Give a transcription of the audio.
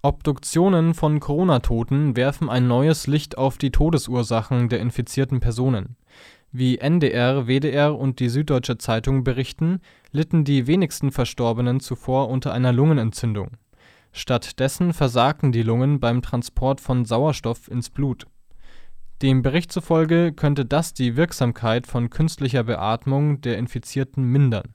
Obduktionen von Corona-Toten werfen ein neues Licht auf die Todesursachen der infizierten Personen. Wie NDR, WDR und die Süddeutsche Zeitung berichten, litten die wenigsten Verstorbenen zuvor unter einer Lungenentzündung. Stattdessen versagten die Lungen beim Transport von Sauerstoff ins Blut. Dem Bericht zufolge könnte das die Wirksamkeit von künstlicher Beatmung der Infizierten mindern